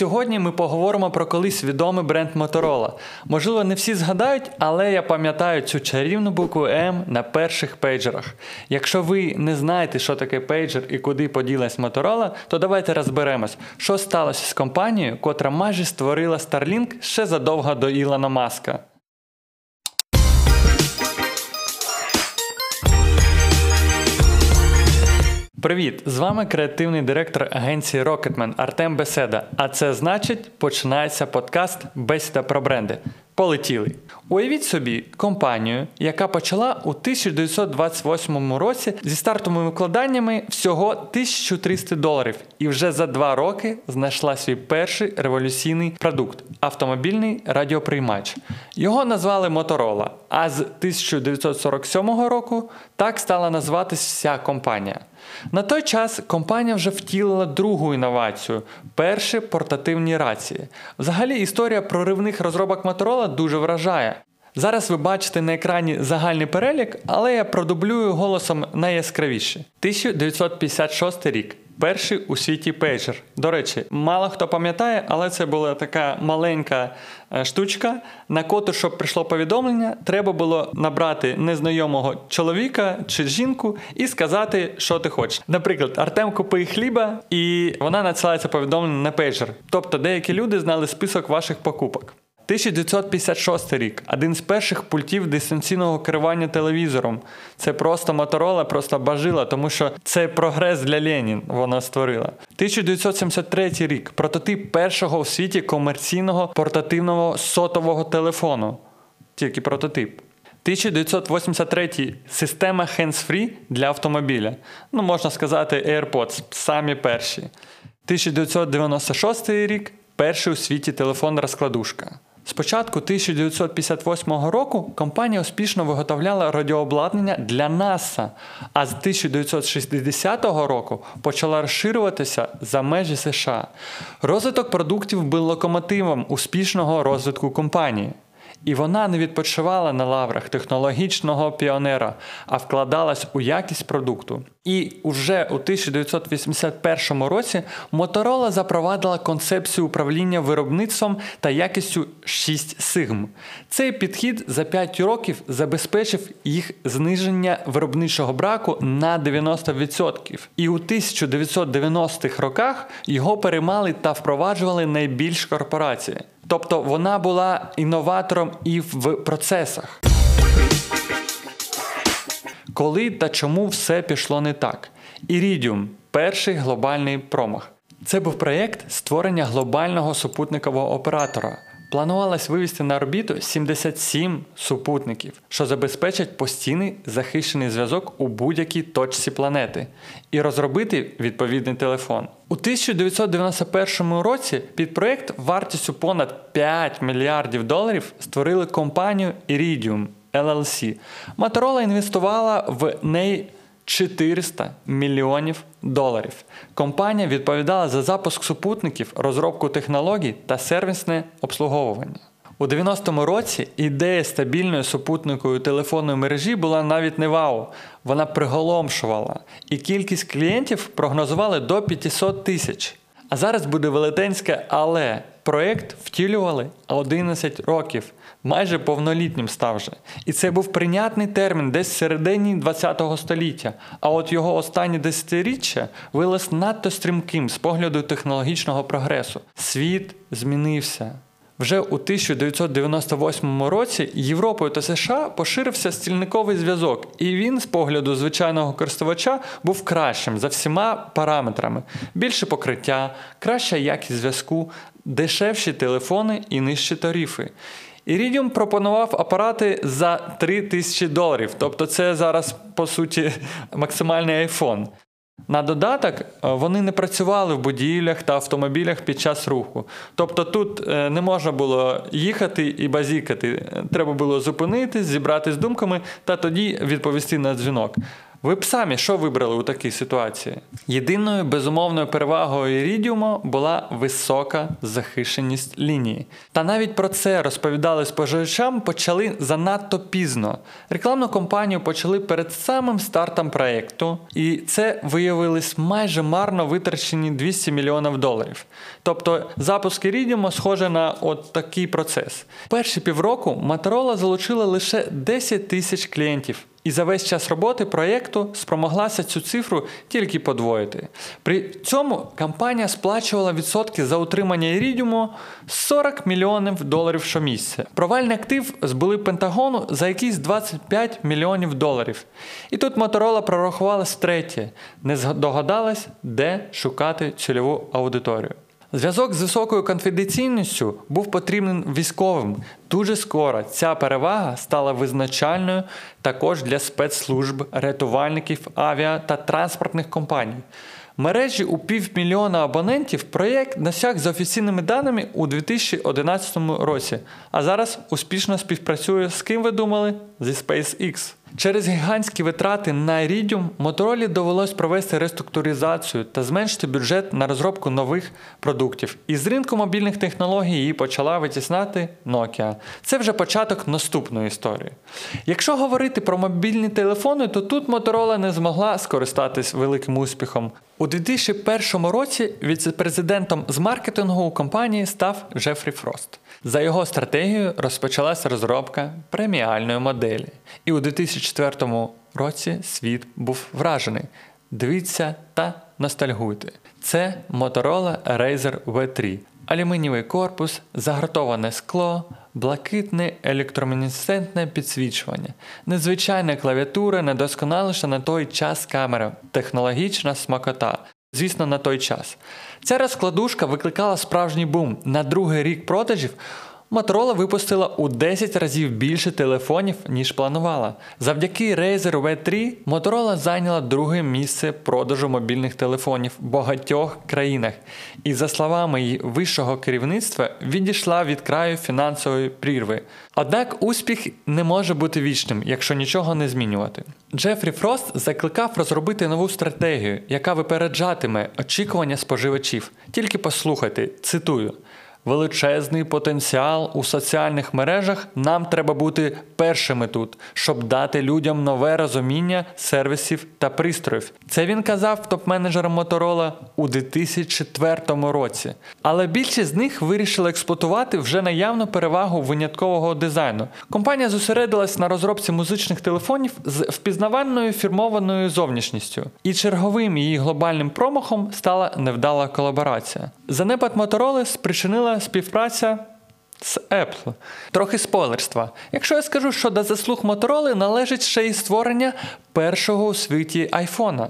сьогодні ми поговоримо про колись відомий бренд Motorola. Можливо, не всі згадають, але я пам'ятаю цю чарівну букву М на перших пейджерах. Якщо ви не знаєте, що таке пейджер і куди поділась Motorola, то давайте розберемось, що сталося з компанією, котра майже створила Starlink ще задовго до Ілона Маска. Привіт! З вами креативний директор агенції Rocketman Артем Беседа. А це значить, починається подкаст Бесіда про бренди. Полетіли. Уявіть собі компанію, яка почала у 1928 році зі стартовими викладаннями всього 1300 доларів, і вже за два роки знайшла свій перший революційний продукт автомобільний радіоприймач. Його назвали Motorola, а з 1947 року так стала називатись вся компанія. На той час компанія вже втілила другу інновацію перші портативні рації. Взагалі, історія проривних розробок Motorola дуже вражає. Зараз ви бачите на екрані загальний перелік, але я продублюю голосом найяскравіше. 1956 рік перший у світі пейджер. До речі, мало хто пам'ятає, але це була така маленька е, штучка, на коту, щоб прийшло повідомлення, треба було набрати незнайомого чоловіка чи жінку і сказати, що ти хочеш. Наприклад, Артем купив хліба, і вона надсилається повідомлення на пейджер. Тобто деякі люди знали список ваших покупок. 1956 рік один з перших пультів дистанційного керування телевізором. Це просто Моторола, просто бажила, тому що це прогрес для Ленін вона створила. 1973 рік прототип першого у світі комерційного портативного сотового телефону. Тільки прототип. 1983 система hands-free для автомобіля. Ну, можна сказати, AirPods, самі перші. 1996 рік перший у світі телефон-розкладушка. Спочатку 1958 року компанія успішно виготовляла радіообладнання для НАСА, а з 1960 року почала розширюватися за межі США. Розвиток продуктів був локомотивом успішного розвитку компанії. І вона не відпочивала на лаврах технологічного піонера, а вкладалась у якість продукту. І уже у 1981 році Моторола запровадила концепцію управління виробництвом та якістю 6 сигм. Цей підхід за 5 років забезпечив їх зниження виробничого браку на 90%. І у 1990-х роках його переймали та впроваджували найбільш корпорації. Тобто вона була інноватором і в процесах. Коли та чому все пішло не так? Ірідіум перший глобальний промах. Це був проєкт створення глобального супутникового оператора. Планувалось вивести на орбіту 77 супутників, що забезпечать постійний захищений зв'язок у будь-якій точці планети, і розробити відповідний телефон. У 1991 році під проєкт вартістю понад 5 мільярдів доларів створили компанію Iridium LLC. Motorola інвестувала в неї 400 мільйонів доларів. Компанія відповідала за запуск супутників, розробку технологій та сервісне обслуговування. У 90-му році ідея стабільної супутникової телефонної мережі була навіть не вау, вона приголомшувала, і кількість клієнтів прогнозували до 500 тисяч. А зараз буде велетенське, але проєкт втілювали 11 років, майже повнолітнім став вже. І це був прийнятний термін десь в середині ХХ століття. А от його останні десятиріччя вилез надто стрімким з погляду технологічного прогресу. Світ змінився. Вже у 1998 році Європою та США поширився стільниковий зв'язок, і він, з погляду звичайного користувача, був кращим за всіма параметрами: більше покриття, краща якість зв'язку, дешевші телефони і нижчі тарифи. Iridium пропонував апарати за 3 тисячі доларів, тобто це зараз, по суті, максимальний iPhone. На додаток, е, вони не працювали в будівлях та автомобілях під час руху. Тобто тут е, не можна було їхати і базікати. Треба було зупинитись, зібратися з думками та тоді відповісти на дзвінок. Ви б самі що вибрали у такій ситуації? Єдиною безумовною перевагою Iridium була висока захищеність лінії. Та навіть про це розповідали споживачам почали занадто пізно. Рекламну кампанію почали перед самим стартом проєкту, і це виявилось майже марно витрачені 200 мільйонів доларів. Тобто запуск Iridium схоже на от такий процес. Перші півроку Motorola залучила лише 10 тисяч клієнтів. І за весь час роботи проєкту спромоглася цю цифру тільки подвоїти. При цьому компанія сплачувала відсотки за утримання Ірідіуму 40 мільйонів доларів щомісяця. Провальний актив збули Пентагону за якісь 25 мільйонів доларів. І тут Моторола прорахувалась втретє, не здогадалась, де шукати цільову аудиторію. Зв'язок з високою конфіденційністю був потрібен військовим. Дуже скоро ця перевага стала визначальною також для спецслужб, рятувальників, авіа та транспортних компаній. Мережі у півмільйона абонентів проєкт досяг за офіційними даними у 2011 році, а зараз успішно співпрацює з ким ви думали? Зі SpaceX. Через гігантські витрати на Iridium Моторолі довелось провести реструктуризацію та зменшити бюджет на розробку нових продуктів. І з ринку мобільних технологій її почала витіснати Nokia. Це вже початок наступної історії. Якщо говорити про мобільні телефони, то тут Моторола не змогла скористатись великим успіхом. У 2001 році віце-президентом з маркетингу у компанії став Джефрі Фрост. За його стратегією розпочалася розробка преміальної моделі. І у 2004 році світ був вражений. Дивіться та ностальгуйте. Це Motorola Razer V3. Алюмінієвий корпус, загратоване скло, блакитне електромінесцентне підсвічування, незвичайна клавіатура, недосконаліша на той час камера, технологічна смакота. Звісно, на той час. Ця розкладушка викликала справжній бум. На другий рік продажів Motorola випустила у 10 разів більше телефонів, ніж планувала. Завдяки Razer V3 Motorola зайняла друге місце продажу мобільних телефонів в багатьох країнах. І, за словами її вищого керівництва, відійшла від краю фінансової прірви. Однак успіх не може бути вічним, якщо нічого не змінювати. Джефрі Фрост закликав розробити нову стратегію, яка випереджатиме очікування споживачів. Тільки послухайте, цитую величезний потенціал у соціальних мережах, нам треба бути першими тут, щоб дати людям нове розуміння сервісів та пристроїв. Це він казав топ-менеджерам Motorola у 2004 році. Але більшість з них вирішили експлуатувати вже наявну перевагу виняткового дизайну. Компанія зосередилась на розробці музичних телефонів з впізнавальною фірмованою зовнішністю. І черговим її глобальним промахом стала невдала колаборація. Занепад Motorola спричинила співпраця з Apple. Трохи спойлерства. Якщо я скажу, що до заслуг Motorola належить ще й створення першого у світі айфона.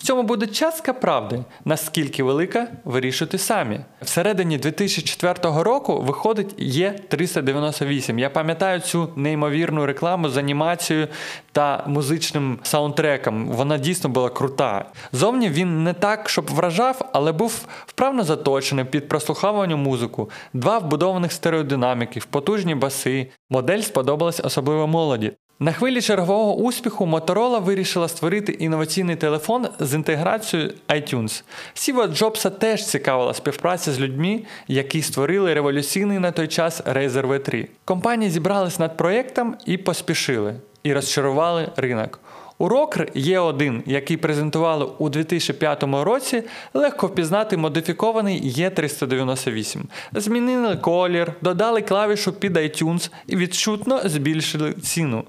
В цьому буде частка правди, наскільки велика, вирішуйте самі. Всередині 2004 року виходить Є398. Я пам'ятаю цю неймовірну рекламу з анімацією та музичним саундтреком. Вона дійсно була крута. Зовні він не так, щоб вражав, але був вправно заточений під прослуховування музику, два вбудованих стереодинаміків, потужні баси. Модель сподобалась особливо молоді. На хвилі чергового успіху Motorola вирішила створити інноваційний телефон з інтеграцією iTunes. Сіва Джобса теж цікавила співпраця з людьми, які створили революційний на той час Razer V3. Компанії зібрались над проєктом і поспішили, і розчарували ринок. У Rocker є один, який презентували у 2005 році, легко впізнати модифікований Є398. Змінили колір, додали клавішу під iTunes і відчутно збільшили ціну.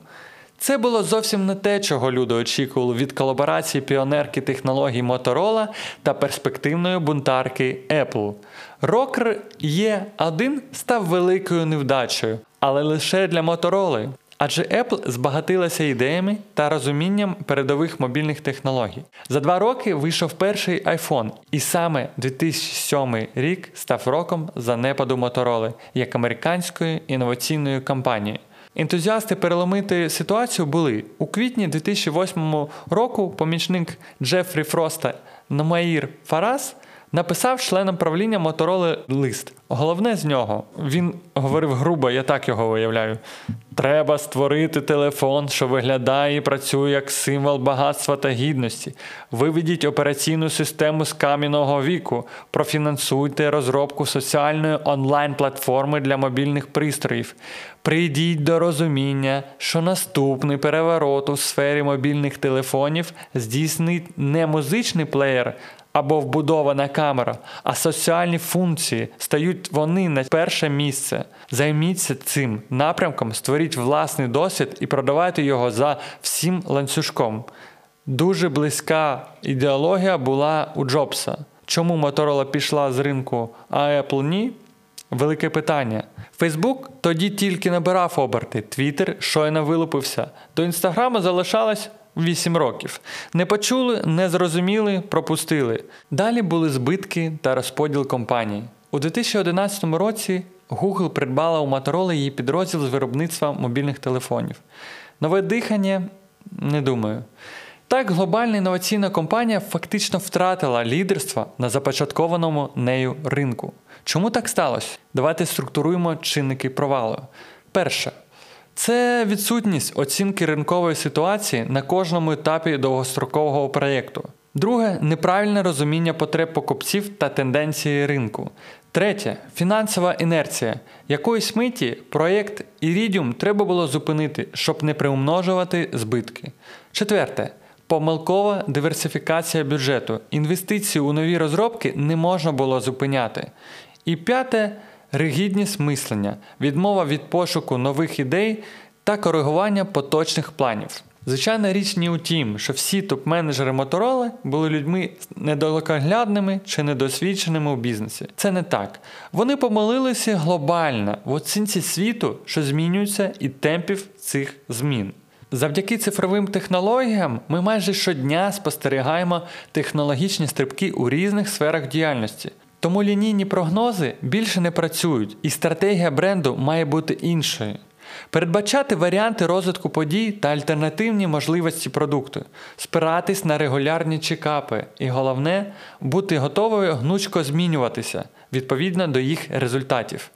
Це було зовсім не те, чого люди очікували від колаборації піонерки технологій Motorola та перспективної бунтарки Apple. Rocker E1 став великою невдачею, але лише для Motorola. Адже Apple збагатилася ідеями та розумінням передових мобільних технологій. За два роки вийшов перший iPhone, і саме 2007 рік став роком занепаду Motorola як американської інноваційної компанії. Ентузіасти переломити ситуацію були у квітні 2008 року. Помічник Джефрі Фроста Номаїр Фарас Написав членам правління Мотороли лист. Головне з нього, він говорив грубо, я так його виявляю. Треба створити телефон, що виглядає і працює як символ багатства та гідності. Виведіть операційну систему з кам'яного віку, профінансуйте розробку соціальної онлайн-платформи для мобільних пристроїв. Прийдіть до розуміння, що наступний переворот у сфері мобільних телефонів здійснить не музичний плеєр, або вбудована камера, а соціальні функції стають вони на перше місце. Займіться цим напрямком, створіть власний досвід і продавайте його за всім ланцюжком. Дуже близька ідеологія була у Джобса. Чому Моторола пішла з ринку, а Apple ні? Велике питання. Фейсбук тоді тільки набирав оберти, Твіттер щойно вилупився. До інстаграму залишалось 8 років. Не почули, не зрозуміли, пропустили. Далі були збитки та розподіл компаній. У 2011 році Google придбала у Motorola її підрозділ з виробництва мобільних телефонів. Нове дихання не думаю. Так, глобальна інноваційна компанія фактично втратила лідерство на започаткованому нею ринку. Чому так сталося? Давайте структуруємо чинники провалу. Перше. Це відсутність оцінки ринкової ситуації на кожному етапі довгострокового проєкту. Друге неправильне розуміння потреб покупців та тенденції ринку. Третє фінансова інерція. Якоїсь миті проєкт Iridium треба було зупинити, щоб не приумножувати збитки. Четверте. Помилкова диверсифікація бюджету. Інвестиції у нові розробки не можна було зупиняти. І п'яте ригідність мислення, відмова від пошуку нових ідей та коригування поточних планів. Звичайна річ не у тім, що всі топ-менеджери Мотороли були людьми недалекоглядними чи недосвідченими у бізнесі. Це не так. Вони помилилися глобально в оцінці світу, що змінюється, і темпів цих змін. Завдяки цифровим технологіям ми майже щодня спостерігаємо технологічні стрибки у різних сферах діяльності. Тому лінійні прогнози більше не працюють, і стратегія бренду має бути іншою. Передбачати варіанти розвитку подій та альтернативні можливості продукту, спиратись на регулярні чекапи, і головне бути готовою гнучко змінюватися відповідно до їх результатів.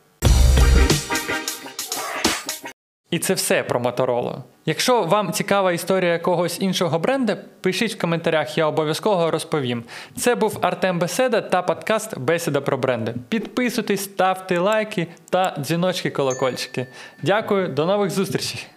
І це все про Motorola. Якщо вам цікава історія якогось іншого бренда, пишіть в коментарях, я обов'язково розповім. Це був Артем Беседа та подкаст Бесіда про бренди. Підписуйтесь, ставте лайки та дзвіночки колокольчики. Дякую, до нових зустрічей!